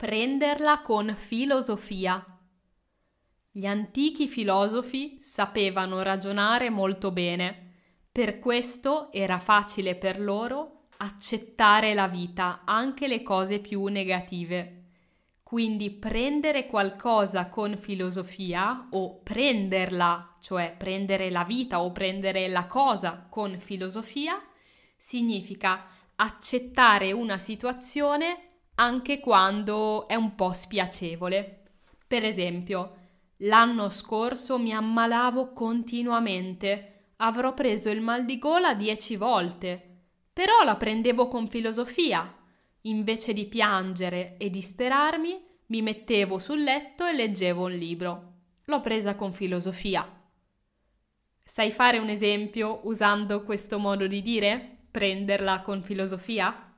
Prenderla con filosofia. Gli antichi filosofi sapevano ragionare molto bene, per questo era facile per loro accettare la vita, anche le cose più negative. Quindi prendere qualcosa con filosofia o prenderla, cioè prendere la vita o prendere la cosa con filosofia, significa accettare una situazione anche quando è un po' spiacevole. Per esempio, l'anno scorso mi ammalavo continuamente, avrò preso il mal di gola dieci volte, però la prendevo con filosofia. Invece di piangere e disperarmi, mi mettevo sul letto e leggevo un libro. L'ho presa con filosofia. Sai fare un esempio usando questo modo di dire? Prenderla con filosofia?